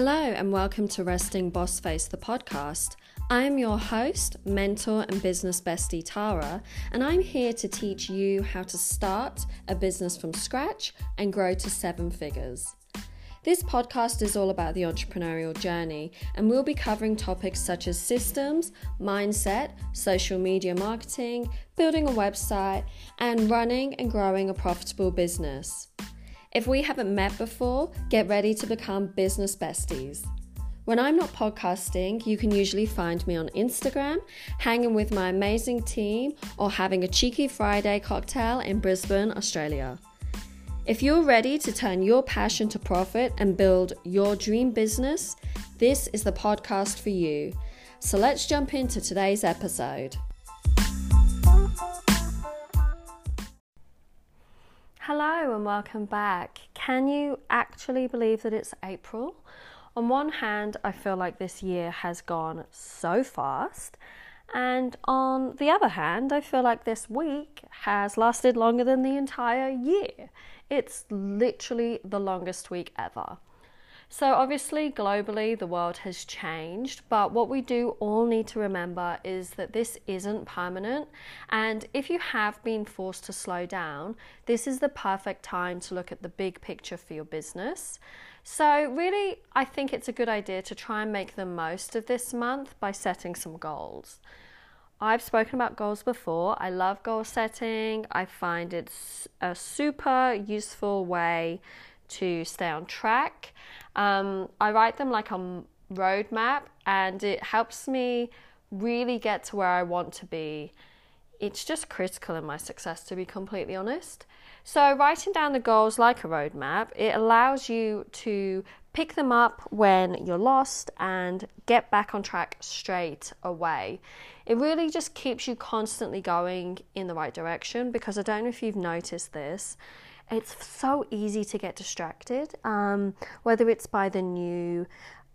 Hello, and welcome to Resting Boss Face, the podcast. I'm your host, mentor, and business bestie Tara, and I'm here to teach you how to start a business from scratch and grow to seven figures. This podcast is all about the entrepreneurial journey, and we'll be covering topics such as systems, mindset, social media marketing, building a website, and running and growing a profitable business. If we haven't met before, get ready to become business besties. When I'm not podcasting, you can usually find me on Instagram, hanging with my amazing team, or having a cheeky Friday cocktail in Brisbane, Australia. If you're ready to turn your passion to profit and build your dream business, this is the podcast for you. So let's jump into today's episode. Hello and welcome back. Can you actually believe that it's April? On one hand, I feel like this year has gone so fast, and on the other hand, I feel like this week has lasted longer than the entire year. It's literally the longest week ever. So, obviously, globally, the world has changed, but what we do all need to remember is that this isn't permanent. And if you have been forced to slow down, this is the perfect time to look at the big picture for your business. So, really, I think it's a good idea to try and make the most of this month by setting some goals. I've spoken about goals before. I love goal setting, I find it's a super useful way to stay on track. Um, I write them like a roadmap, and it helps me really get to where I want to be. It's just critical in my success, to be completely honest. So, writing down the goals like a roadmap, it allows you to pick them up when you're lost and get back on track straight away. It really just keeps you constantly going in the right direction because I don't know if you've noticed this it's so easy to get distracted, um, whether it's by the new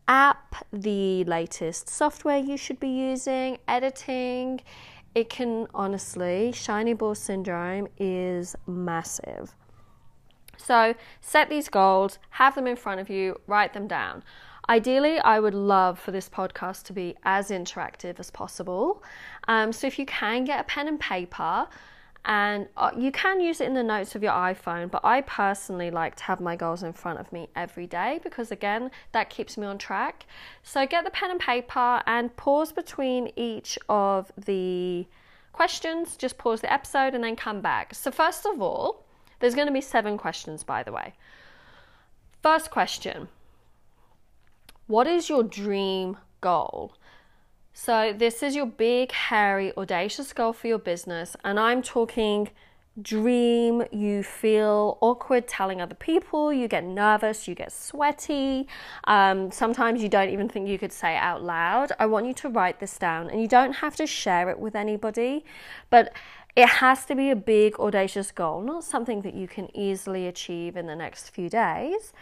app, the latest software you should be using, editing. It can honestly, shiny ball syndrome is massive. So set these goals, have them in front of you, write them down. Ideally, I would love for this podcast to be as interactive as possible. Um, so if you can get a pen and paper, and uh, you can use it in the notes of your iPhone, but I personally like to have my goals in front of me every day because, again, that keeps me on track. So, get the pen and paper and pause between each of the questions. Just pause the episode and then come back. So, first of all, there's going to be seven questions, by the way. First question What is your dream goal? So, this is your big, hairy, audacious goal for your business, and I'm talking dream, you feel awkward telling other people, you get nervous, you get sweaty. Um, sometimes you don't even think you could say it out loud. I want you to write this down, and you don't have to share it with anybody, but it has to be a big, audacious goal, not something that you can easily achieve in the next few days.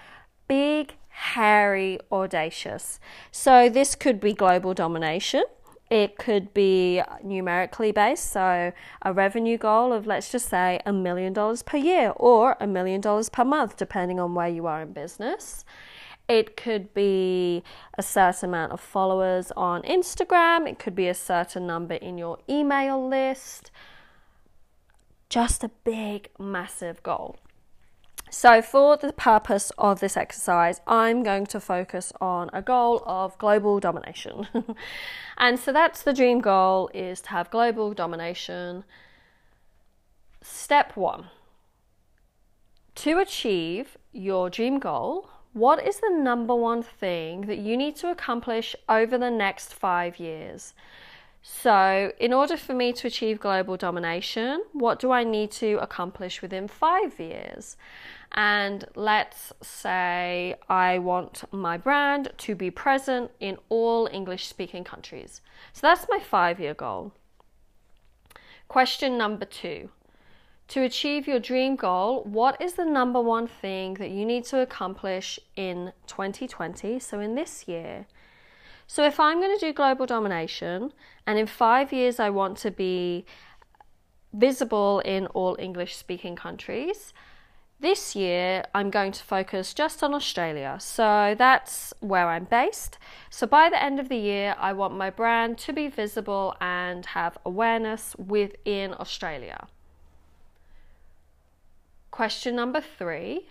Big, hairy, audacious. So this could be global domination. It could be numerically based, so a revenue goal of let's just say a million dollars per year or a million dollars per month, depending on where you are in business. It could be a certain amount of followers on Instagram, it could be a certain number in your email list. Just a big, massive goal. So, for the purpose of this exercise, I'm going to focus on a goal of global domination. and so that's the dream goal is to have global domination. Step 1. To achieve your dream goal, what is the number one thing that you need to accomplish over the next 5 years? So, in order for me to achieve global domination, what do I need to accomplish within five years? And let's say I want my brand to be present in all English speaking countries. So, that's my five year goal. Question number two To achieve your dream goal, what is the number one thing that you need to accomplish in 2020? So, in this year. So if I'm going to do global domination and in five years I want to be visible in all English speaking countries, This year, I'm going to focus just on Australia. So that's where I'm based. So by the end of the year, I want my brand to be visible and have awareness within Australia. Question number three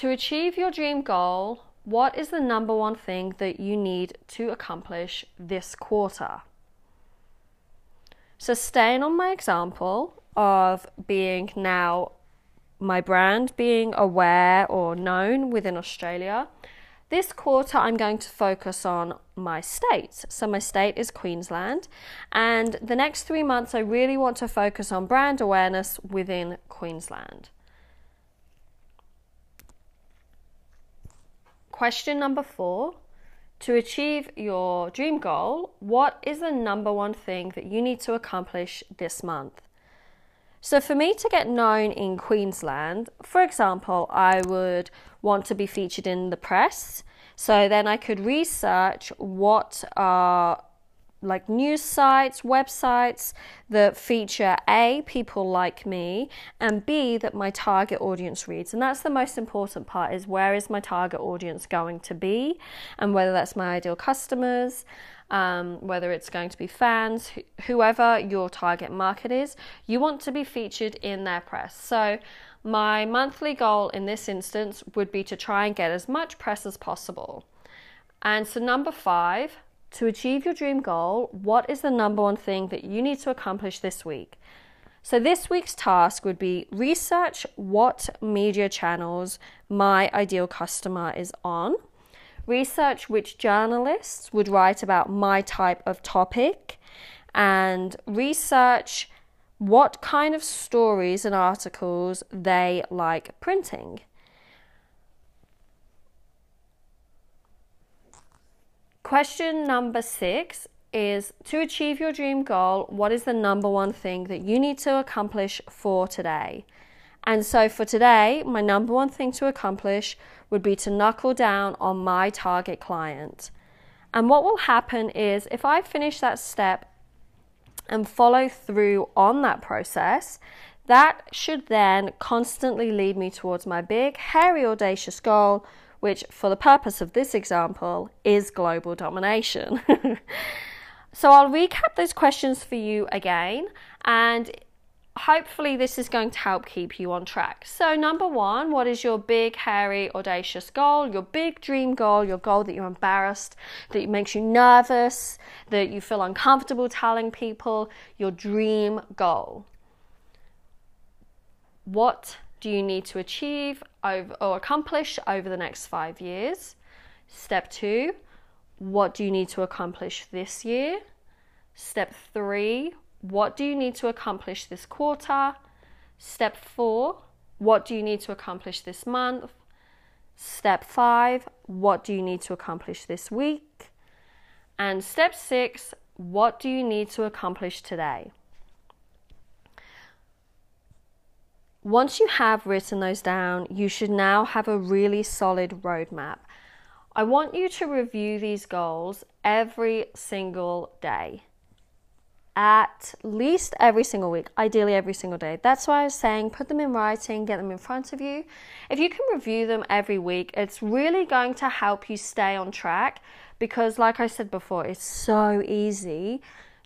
To achieve your dream goal, what is the number one thing that you need to accomplish this quarter? So, staying on my example of being now my brand being aware or known within Australia. This quarter, I'm going to focus on my state. So, my state is Queensland, and the next three months, I really want to focus on brand awareness within Queensland. Question number four To achieve your dream goal, what is the number one thing that you need to accomplish this month? So, for me to get known in Queensland, for example, I would want to be featured in the press. So then I could research what are like news sites, websites that feature A, people like me, and B, that my target audience reads. And that's the most important part is where is my target audience going to be and whether that's my ideal customers um, whether it's going to be fans, wh- whoever your target market is, you want to be featured in their press. So, my monthly goal in this instance would be to try and get as much press as possible. And so, number five, to achieve your dream goal, what is the number one thing that you need to accomplish this week? So, this week's task would be research what media channels my ideal customer is on research which journalists would write about my type of topic, and research what kind of stories and articles they like printing. Question number six is to achieve your dream goal, what is the number one thing that you need to accomplish for today? And so for today, my number one thing to accomplish would be to knuckle down on my target client. And what will happen is if I finish that step and follow through on that process, that should then constantly lead me towards my big, hairy, audacious goal, which, for the purpose of this example, is global domination. so I'll recap those questions for you again. And hopefully this is going to help keep you on track. So, number one, what is your big, hairy, audacious goal? Your big dream goal, your goal that you're embarrassed, that makes you nervous, that you feel uncomfortable telling people, your dream goal. What do you need to achieve over, or accomplish over the next five years? Step two, what do you need to accomplish this year? Step three, what do you need to accomplish this quarter? Step four, what do you need to accomplish this month? Step five, what do you need to accomplish this week? And step six, what do you need to accomplish today? Once you have written those down, you should now have a really solid roadmap. I want you to review these goals every single day at least every single week, ideally every single day. That's why I was saying put them in writing, get them in front of you. If you can review them every week, it's really going to help you stay on track because, like I said before, it's so easy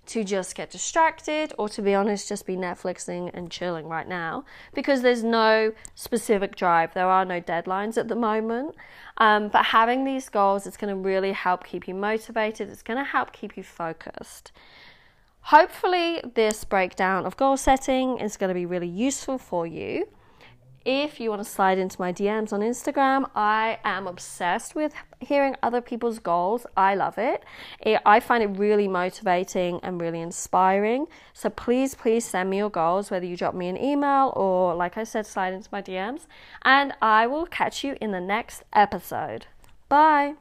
to just get distracted or to be honest just be netflixing and chilling right now because there's no specific drive. There are no deadlines at the moment. Um, but having these goals it's going to really help keep you motivated. It's going to help keep you focused. Hopefully, this breakdown of goal setting is going to be really useful for you. If you want to slide into my DMs on Instagram, I am obsessed with hearing other people's goals. I love it. I find it really motivating and really inspiring. So please, please send me your goals, whether you drop me an email or, like I said, slide into my DMs. And I will catch you in the next episode. Bye.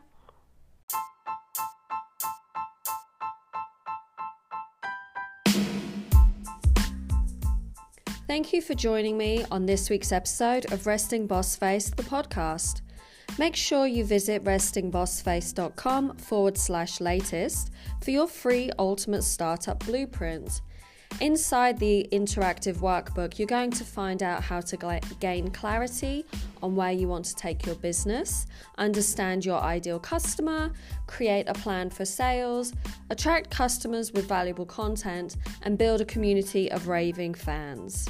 Thank you for joining me on this week's episode of Resting Boss Face, the podcast. Make sure you visit restingbossface.com forward slash latest for your free ultimate startup blueprint. Inside the interactive workbook, you're going to find out how to gain clarity on where you want to take your business, understand your ideal customer, create a plan for sales, attract customers with valuable content, and build a community of raving fans.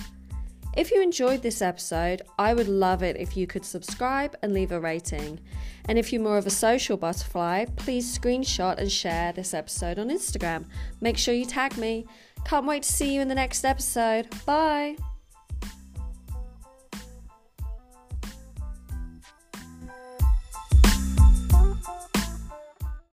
If you enjoyed this episode, I would love it if you could subscribe and leave a rating. And if you're more of a social butterfly, please screenshot and share this episode on Instagram. Make sure you tag me. Can't wait to see you in the next episode. Bye.